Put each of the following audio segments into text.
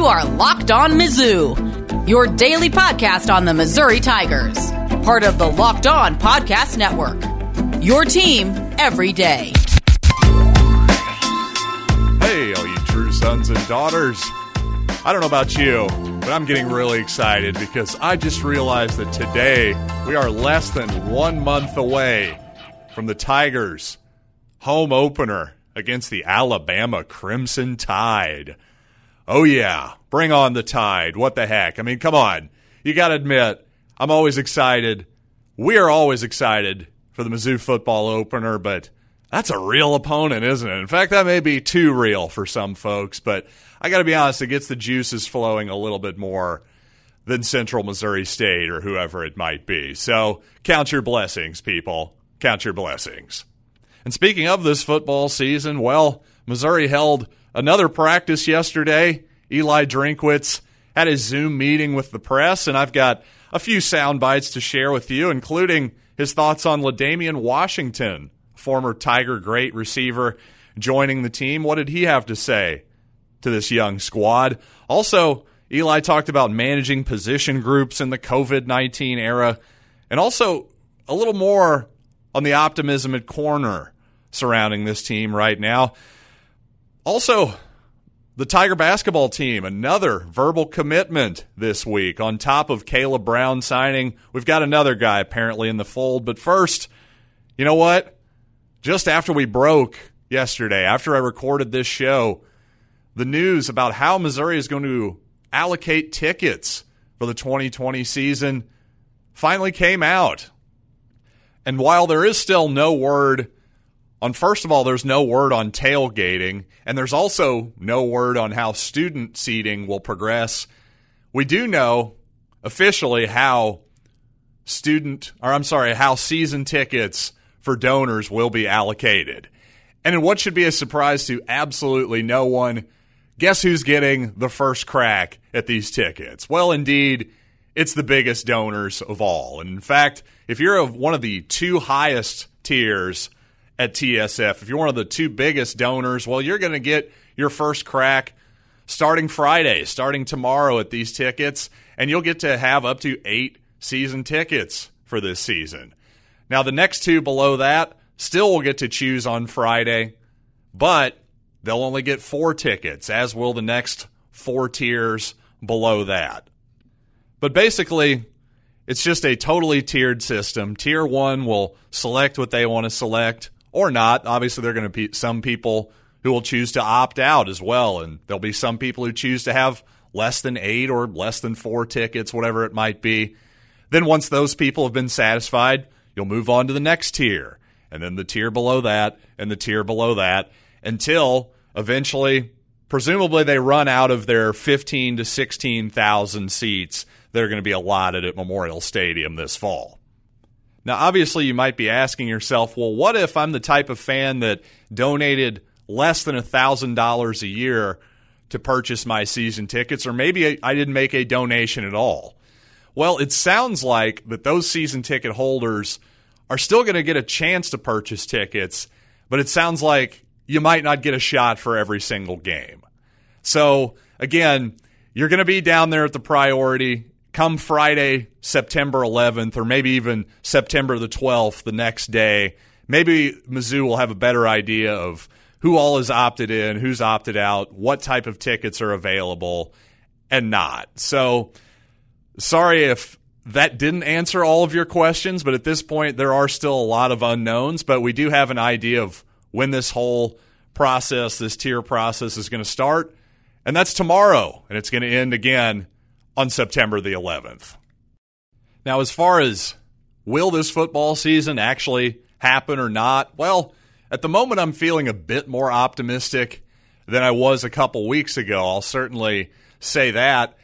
You are Locked On Mizzou, your daily podcast on the Missouri Tigers, part of the Locked On Podcast Network. Your team every day. Hey, all you true sons and daughters. I don't know about you, but I'm getting really excited because I just realized that today we are less than one month away from the Tigers' home opener against the Alabama Crimson Tide. Oh, yeah, bring on the Tide. What the heck? I mean, come on. You got to admit, I'm always excited. We are always excited for the Mizzou football opener, but that's a real opponent, isn't it? In fact, that may be too real for some folks, but I got to be honest, it gets the juices flowing a little bit more than Central Missouri State or whoever it might be. So count your blessings, people. Count your blessings. And speaking of this football season, well, Missouri held another practice yesterday. Eli Drinkwitz had a Zoom meeting with the press, and I've got a few sound bites to share with you, including his thoughts on LaDamian Washington, former Tiger great receiver, joining the team. What did he have to say to this young squad? Also, Eli talked about managing position groups in the COVID 19 era, and also a little more on the optimism at corner surrounding this team right now. Also, the Tiger basketball team, another verbal commitment this week. On top of Caleb Brown signing, we've got another guy apparently in the fold. But first, you know what? Just after we broke yesterday, after I recorded this show, the news about how Missouri is going to allocate tickets for the 2020 season finally came out. And while there is still no word on, first of all, there's no word on tailgating, and there's also no word on how student seating will progress, we do know officially how student, or I'm sorry, how season tickets for donors will be allocated. And in what should be a surprise to absolutely no one, guess who's getting the first crack at these tickets? Well, indeed, it's the biggest donors of all. And in fact, if you're of one of the two highest tiers at TSF, if you're one of the two biggest donors, well, you're going to get your first crack starting Friday, starting tomorrow at these tickets, and you'll get to have up to eight season tickets for this season. Now, the next two below that still will get to choose on Friday, but they'll only get four tickets, as will the next four tiers below that. But basically, it's just a totally tiered system. Tier one will select what they want to select or not. Obviously, there are going to be some people who will choose to opt out as well. And there'll be some people who choose to have less than eight or less than four tickets, whatever it might be. Then, once those people have been satisfied, you'll move on to the next tier, and then the tier below that, and the tier below that, until eventually, presumably, they run out of their 15 to 16,000 seats that are going to be allotted at Memorial Stadium this fall. Now, obviously, you might be asking yourself, well, what if I'm the type of fan that donated less than $1,000 a year to purchase my season tickets, or maybe I didn't make a donation at all? Well, it sounds like that those season ticket holders are still going to get a chance to purchase tickets, but it sounds like you might not get a shot for every single game. So, again, you're going to be down there at the priority come Friday, September 11th, or maybe even September the 12th, the next day, maybe Mizzou will have a better idea of who all is opted in, who's opted out, what type of tickets are available, and not. So, sorry if that didn't answer all of your questions, but at this point, there are still a lot of unknowns, but we do have an idea of when this whole process, this tier process, is going to start. And that's tomorrow, and it's going to end again on September the 11th. Now, as far as will this football season actually happen or not, well, at the moment I'm feeling a bit more optimistic than I was a couple weeks ago. I'll certainly say that.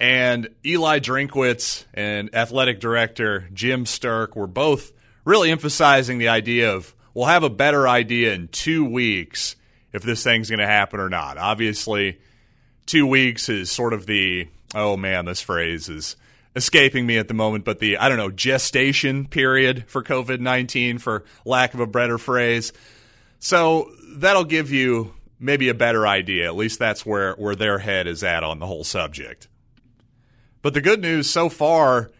And Eli Drinkwitz and athletic director Jim Sterk were both really emphasizing the idea of we'll have a better idea in two weeks if this thing's going to happen or not. Obviously, two weeks is sort of the oh man, this phrase is escaping me at the moment, but the, I don't know, gestation period for COVID 19, for lack of a better phrase. So that'll give you maybe a better idea. At least that's where, where their head is at on the whole subject. But the good news so far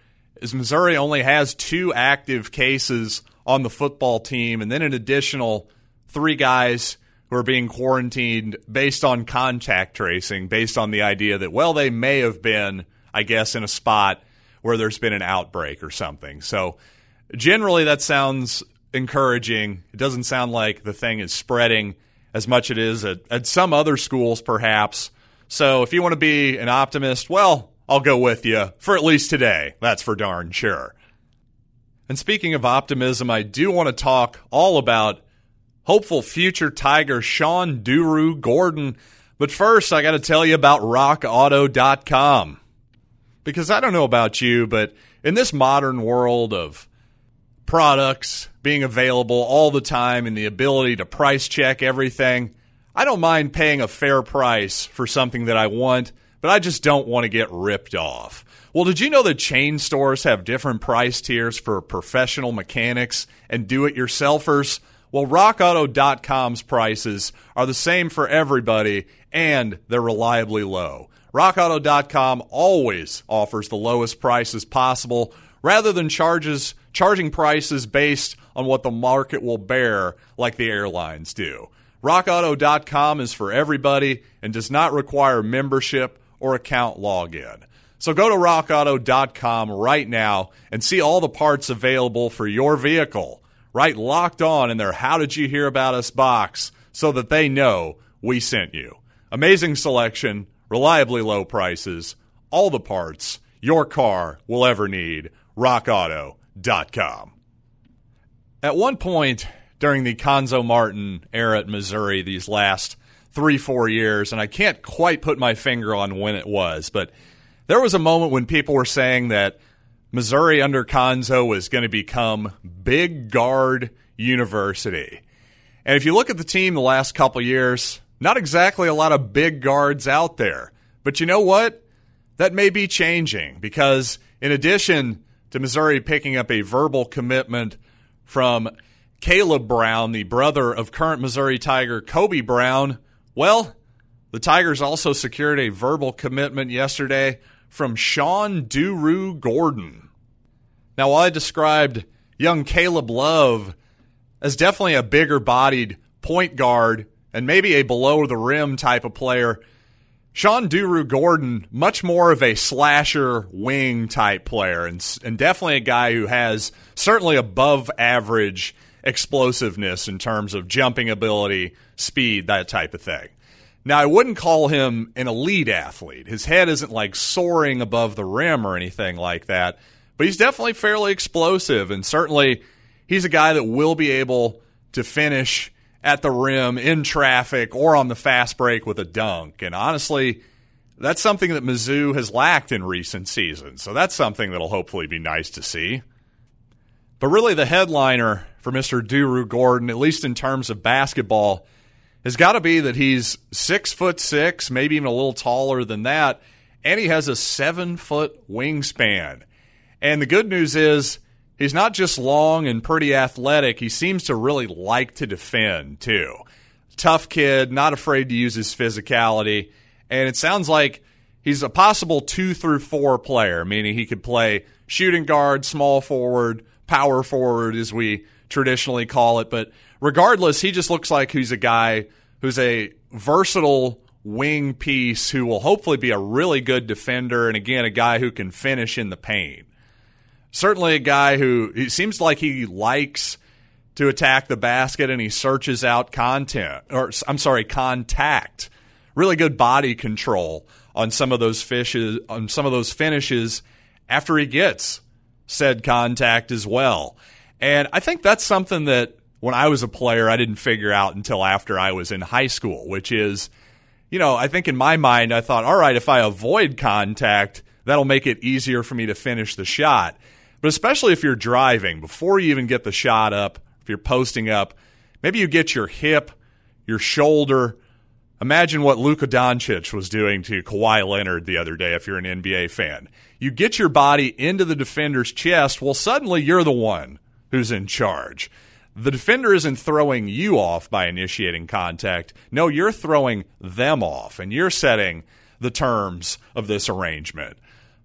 is Missouri only has two active cases on the football team, and then an additional three guys who are being quarantined based on contact tracing, based on the idea that, well, they may have been, I guess, in a spot where there's been an outbreak or something. So generally, that sounds encouraging. It doesn't sound like the thing is spreading as much as it is at, at some other schools, perhaps. So if you want to be an optimist, well, I'll go with you for at least today. That's for darn sure. And speaking of optimism, I do want to talk all about hopeful future Tiger Sean Durugordon. But first, I got to tell you about rockauto.com. Because I don't know about you, but in this modern world of products being available all the time and the ability to price check everything, I don't mind paying a fair price for something that I want, but I just don't want to get ripped off. Well, did you know that chain stores have different price tiers for professional mechanics and do it yourselfers? Well, rockauto.com's prices are the same for everybody and they're reliably low. RockAuto.com always offers the lowest prices possible rather than charges charging prices based on what the market will bear like the airlines do. RockAuto.com is for everybody and does not require membership or account login. So go to rockauto.com right now and see all the parts available for your vehicle. Right locked on in their How Did You Hear About Us box so that they know we sent you. Amazing selection, reliably low prices, all the parts your car will ever need. RockAuto.com. At one point during the Cuonzo Martin era at Missouri, these last three, four years, and I can't quite put my finger on when it was, but there was a moment when people were saying that Missouri under Cuonzo was going to become Big Guard University. And if you look at the team the last couple years, not exactly a lot of big guards out there. But you know what? That may be changing because in addition to Missouri picking up a verbal commitment from Caleb Brown, the brother of current Missouri Tiger Kobe Brown, well, the Tigers also secured a verbal commitment yesterday from Sean Durugordon. Now, while I described young Caleb Love as definitely a bigger bodied point guard and maybe a below the rim type of player, Sean Durugordon, much more of a slasher wing type player, and, and definitely a guy who has certainly above average explosiveness in terms of jumping ability, speed, that type of thing. Now, I wouldn't call him an elite athlete. His head isn't like soaring above the rim or anything like that, but he's definitely fairly explosive, and certainly he's a guy that will be able to finish at the rim in traffic or on the fast break with a dunk. And honestly, that's something that Mizzou has lacked in recent seasons. So that's something that'll hopefully be nice to see. But really, the headliner for Mr. Durugordon, at least in terms of basketball, has got to be that he's six foot six, maybe even a little taller than that, and he has a seven foot wingspan. And the good news is he's not just long and pretty athletic, he seems to really like to defend too. Tough kid, not afraid to use his physicality, and it sounds like he's a possible two through four player, meaning he could play shooting guard, small forward, power forward, as we traditionally call it. But regardless, he just looks like he's a guy who's a versatile wing piece who will hopefully be a really good defender and again a guy who can finish in the paint certainly a guy who he seems like he likes to attack the basket and he searches out content or I'm sorry, contact. Really good body control on some of those fishes on some of those finishes after he gets said contact as well. And I think that's something that when I was a player I didn't figure out until after I was in high school, which is you know, I think in my mind I thought, all right, if I avoid contact, that'll make it easier for me to finish the shot. But especially if you're driving, before you even get the shot up, if you're posting up, maybe you get your hip, your shoulder. Imagine what Luka Doncic was doing to Kawhi Leonard the other day if you're an NBA fan. You get your body into the defender's chest, well, suddenly you're the one who's in charge. The defender isn't throwing you off by initiating contact. No, you're throwing them off, and you're setting the terms of this arrangement.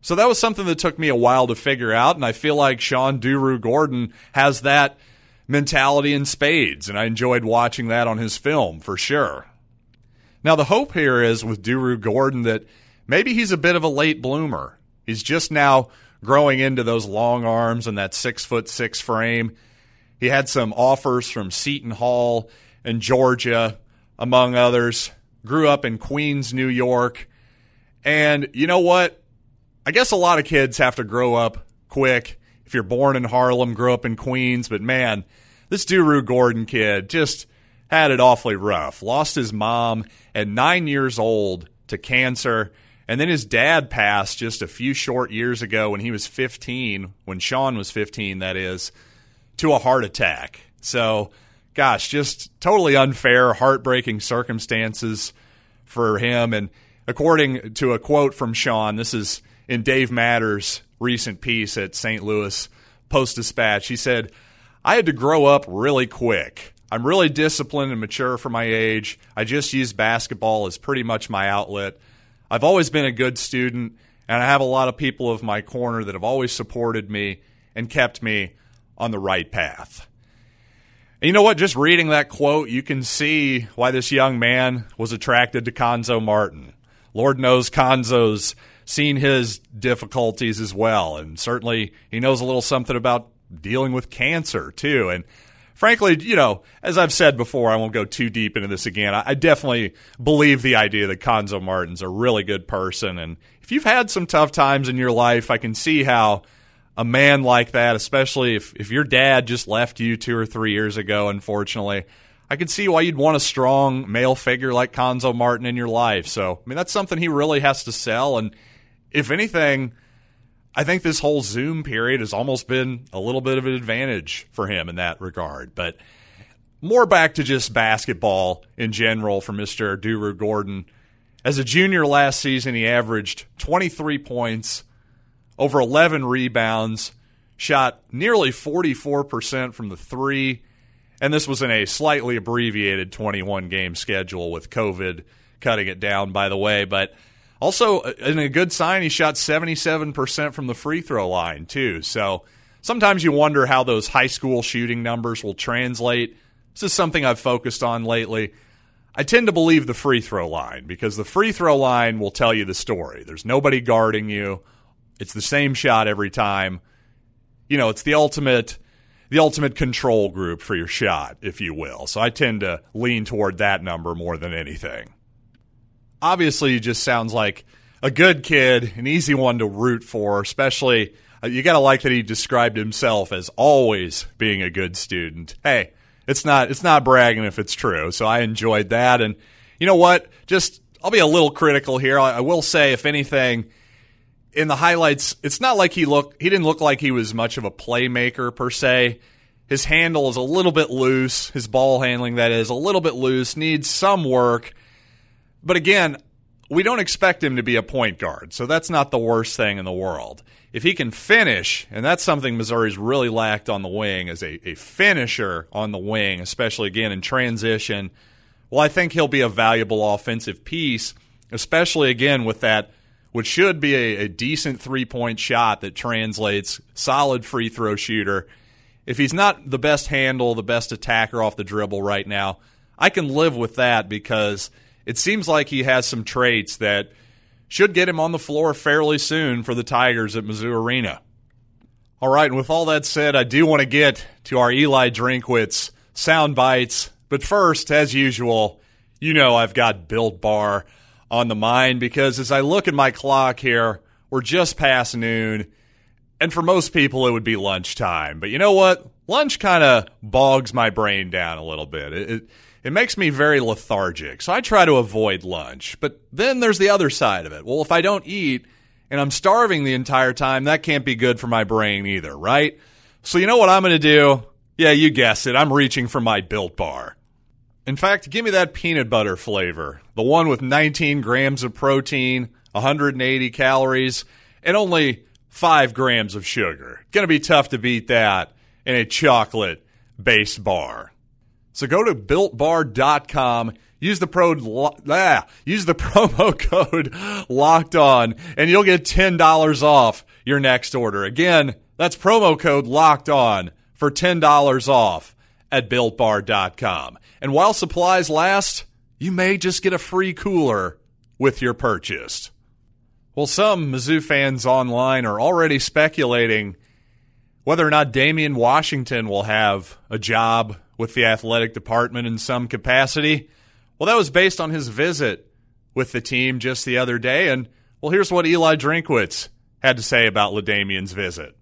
So that was something that took me a while to figure out, and I feel like Sean Durugordon has that mentality in spades, and I enjoyed watching that on his film for sure. Now, the hope here is with Durugordon that maybe he's a bit of a late bloomer. He's just now growing into those long arms and that six foot six frame. He had some offers from Seton Hall and Georgia, among others. Grew up in Queens, New York. And you know what? I guess a lot of kids have to grow up quick. If you're born in Harlem, grow up in Queens, but man, this Durugordon kid just had it awfully rough. Lost his mom at nine years old to cancer, and then his dad passed just a few short years ago when he was 15, when Sean was 15, that is, to a heart attack. So, gosh, just totally unfair, heartbreaking circumstances for him. And according to a quote from Sean, this is in Dave Matter's recent piece at St. Louis Post Dispatch. He said, I had to grow up really quick. I'm really disciplined and mature for my age. I just use basketball as pretty much my outlet. I've always been a good student, and I have a lot of people of my corner that have always supported me and kept me on the right path. And you know what? Just reading that quote, you can see why this young man was attracted to Cuonzo Martin. Lord knows Cuonzo's seen his difficulties as well. And certainly he knows a little something about dealing with cancer, too. And frankly, you know, as I've said before, I won't go too deep into this again. I, definitely believe the idea that Cuonzo Martin's a really good person. And if you've had some tough times in your life, I can see how a man like that, especially if, if your dad just left you two or three years ago, unfortunately, I could see why you'd want a strong male figure like Cuonzo Martin in your life. So, I mean, that's something he really has to sell. And if anything, I think this whole Zoom period has almost been a little bit of an advantage for him in that regard. But more back to just basketball in general for Mr. Durugordon. As a junior last season, he averaged 23 points, over 11 rebounds, shot nearly 44% from the three, and this was in a slightly abbreviated 21 game schedule with COVID cutting it down, by the way. But also, uh, in a good sign, he shot 77% from the free throw line, too. So sometimes you wonder how those high school shooting numbers will translate. This is something I've focused on lately. I tend to believe the free throw line because the free throw line will tell you the story. There's nobody guarding you. It's the same shot every time. You know, it's the ultimate the ultimate control group for your shot, if you will. So I tend to lean toward that number more than anything obviously he just sounds like a good kid, an easy one to root for, especially uh, you got to like that he described himself as always being a good student. Hey, it's not it's not bragging if it's true. So I enjoyed that and you know what? Just I'll be a little critical here. I, I will say if anything in the highlights, it's not like he look he didn't look like he was much of a playmaker per se. His handle is a little bit loose. His ball handling, that is, a little bit loose, needs some work. But again, we don't expect him to be a point guard, so that's not the worst thing in the world. If he can finish, and that's something Missouri's really lacked on the wing, as a, a finisher on the wing, especially again in transition, well, I think he'll be a valuable offensive piece, especially again with that, which should be a, a decent three point shot that translates solid free throw shooter. If he's not the best handle, the best attacker off the dribble right now, I can live with that because – it seems like he has some traits that should get him on the floor fairly soon for the Tigers at Mizzou Arena. All right, and with all that said, I do want to get to our Eli Drinkwitz sound bites. But first, as usual, you know I've got Built Bar on the mind because as I look at my clock here, we're just past noon. And for most people, it would be lunchtime. But you know what? Lunch kind of bogs my brain down a little bit. It, it, it makes me very lethargic. So I try to avoid lunch. But then there's the other side of it. Well, if I don't eat and I'm starving the entire time, that can't be good for my brain either, right? So you know what I'm going to do? Yeah, you guessed it. I'm reaching for my Built Bar. In fact, give me that peanut butter flavor, the one with 19 grams of protein, 180 calories, and only 5 grams of sugar. Going to be tough to beat that in a chocolate based bar. So go to builtbar.com, use the pro ah, use the promo code locked on and you'll get $10 off your next order. Again, that's promo code locked on for $10 off at builtbar.com. And while supplies last, you may just get a free cooler with your purchase. Well, some Mizzou fans online are already speculating whether or not Damian Washington will have a job with the athletic department in some capacity. Well, that was based on his visit with the team just the other day. And, well, here's what Eli Drinkwitz had to say about LaDamian's visit.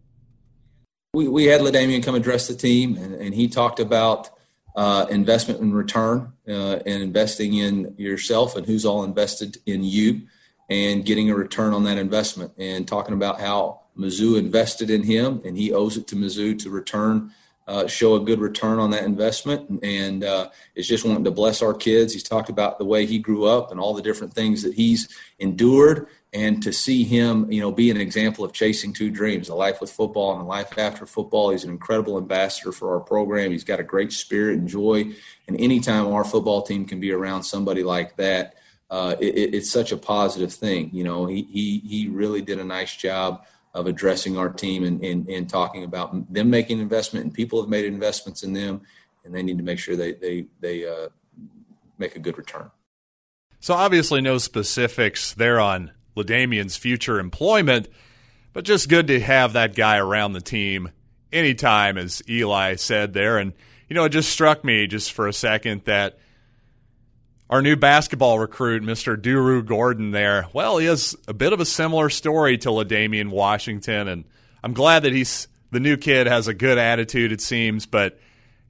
We, we had LaDamian come address the team, and, and he talked about uh, investment and return uh, and investing in yourself and who's all invested in you and getting a return on that investment and talking about how Mizzou invested in him and he owes it to Mizzou to return, uh, show a good return on that investment. And uh, is just wanting to bless our kids. He's talked about the way he grew up and all the different things that he's endured. And to see him, you know, be an example of chasing two dreams, a life with football and a life after football. He's an incredible ambassador for our program. He's got a great spirit and joy. And anytime our football team can be around somebody like that, uh, it, it's such a positive thing. You know, he, he, he really did a nice job of addressing our team and, and, and talking about them making investment and people have made investments in them and they need to make sure they, they, they uh, make a good return. So obviously no specifics there on LaDamian's future employment, but just good to have that guy around the team anytime, as Eli said there. And, you know, it just struck me just for a second that – our new basketball recruit, Mr. Durugordon, there. Well, he has a bit of a similar story to LaDamian Washington, and I'm glad that he's the new kid has a good attitude. It seems, but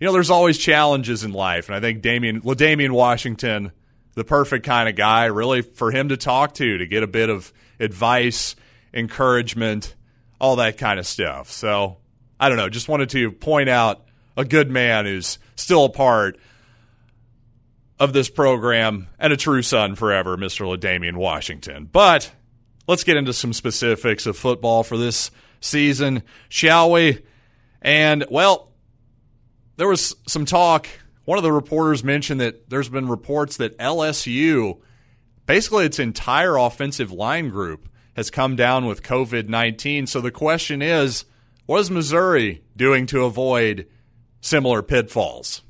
you know, there's always challenges in life, and I think Damian LaDamian Washington, the perfect kind of guy, really for him to talk to to get a bit of advice, encouragement, all that kind of stuff. So I don't know, just wanted to point out a good man who's still a part of this program and a true son forever, Mr. LaDamian Washington. But let's get into some specifics of football for this season, shall we? And, well, there was some talk. One of the reporters mentioned that there's been reports that LSU, basically its entire offensive line group, has come down with COVID 19. So the question is what is Missouri doing to avoid similar pitfalls?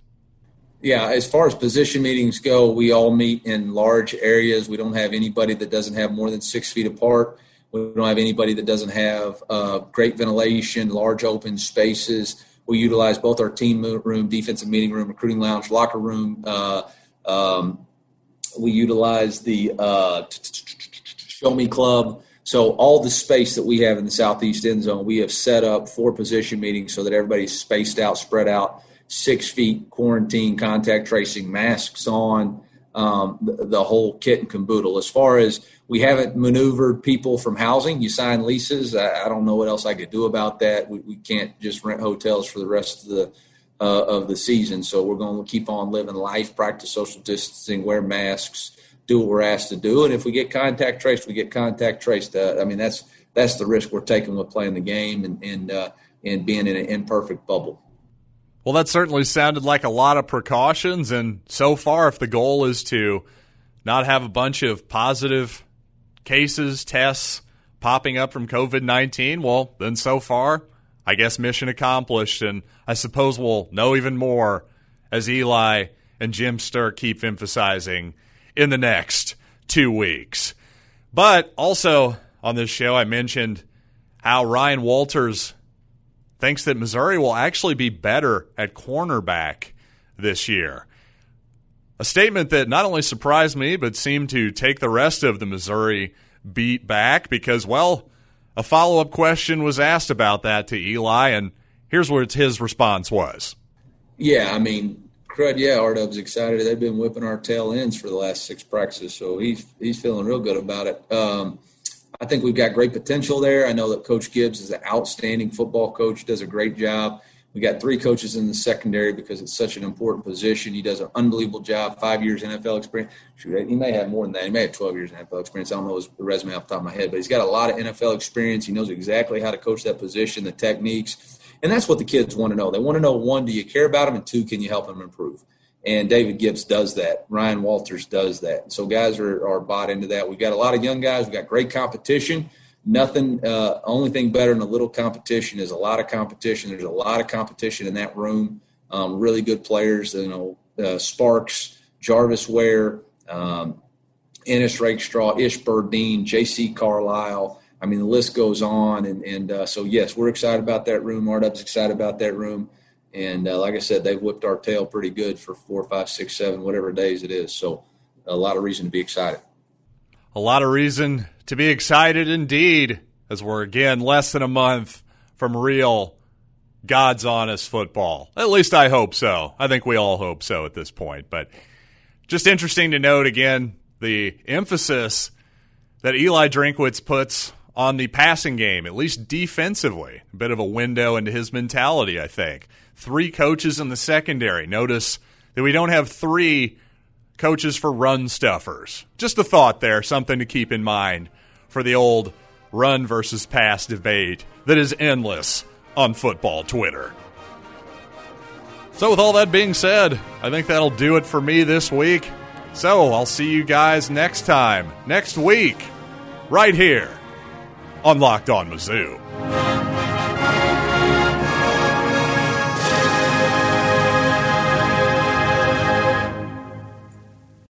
Yeah, as far as position meetings go, we all meet in large areas. We don't have anybody that doesn't have more than six feet apart. We don't have anybody that doesn't have uh, great ventilation, large open spaces. We utilize both our team room, defensive meeting room, recruiting lounge, locker room. Uh, um, we utilize the uh, Show Me Club. So all the space that we have in the southeast end zone, we have set up for position meetings so that everybody's spaced out, spread out six feet quarantine, contact tracing, masks on, um, the, the, whole kit and caboodle. As far as we haven't maneuvered people from housing, you sign leases. I, I don't know what else I could do about that. We, we can't just rent hotels for the rest of the uh, of the season. So we're going to keep on living life, practice social distancing, wear masks, do what we're asked to do. And if we get contact traced, we get contact traced. Uh, I mean, that's that's the risk we're taking with playing the game and and uh, and being in an imperfect bubble. Well, that certainly sounded like a lot of precautions. And so far, if the goal is to not have a bunch of positive cases, tests popping up from COVID 19, well, then so far, I guess mission accomplished. And I suppose we'll know even more as Eli and Jim Sterk keep emphasizing in the next two weeks. But also on this show, I mentioned how Ryan Walters thinks that Missouri will actually be better at cornerback this year. A statement that not only surprised me, but seemed to take the rest of the Missouri beat back because, well, a follow up question was asked about that to Eli, and here's what his response was. Yeah, I mean, crud, yeah, R Dub's excited. They've been whipping our tail ends for the last six practices, so he's he's feeling real good about it. Um, I think we've got great potential there. I know that Coach Gibbs is an outstanding football coach, does a great job. We got three coaches in the secondary because it's such an important position. He does an unbelievable job. Five years NFL experience. Shoot, he may have more than that. He may have 12 years NFL experience. I don't know his resume off the top of my head, but he's got a lot of NFL experience. He knows exactly how to coach that position, the techniques, And that's what the kids want to know. They want to know one, do you care about them? And two, can you help them improve? And David Gibbs does that. Ryan Walters does that. So guys are, are bought into that. We've got a lot of young guys. We've got great competition. Nothing, uh, only thing better than a little competition is a lot of competition. There's a lot of competition in that room. Um, really good players, you know, uh, Sparks, Jarvis Ware, um, Ennis Rakestraw, Ish Burdine, J.C. Carlisle. I mean, the list goes on. And, and uh, so, yes, we're excited about that room. RW's excited about that room. And uh, like I said, they've whipped our tail pretty good for four, five, six, seven, whatever days it is. So, a lot of reason to be excited. A lot of reason to be excited indeed, as we're again less than a month from real God's honest football. At least I hope so. I think we all hope so at this point. But just interesting to note again the emphasis that Eli Drinkwitz puts on the passing game, at least defensively. A bit of a window into his mentality, I think. Three coaches in the secondary. Notice that we don't have three coaches for run stuffers. Just a thought there, something to keep in mind for the old run versus pass debate that is endless on football Twitter. So, with all that being said, I think that'll do it for me this week. So, I'll see you guys next time, next week, right here on Locked On Mizzou.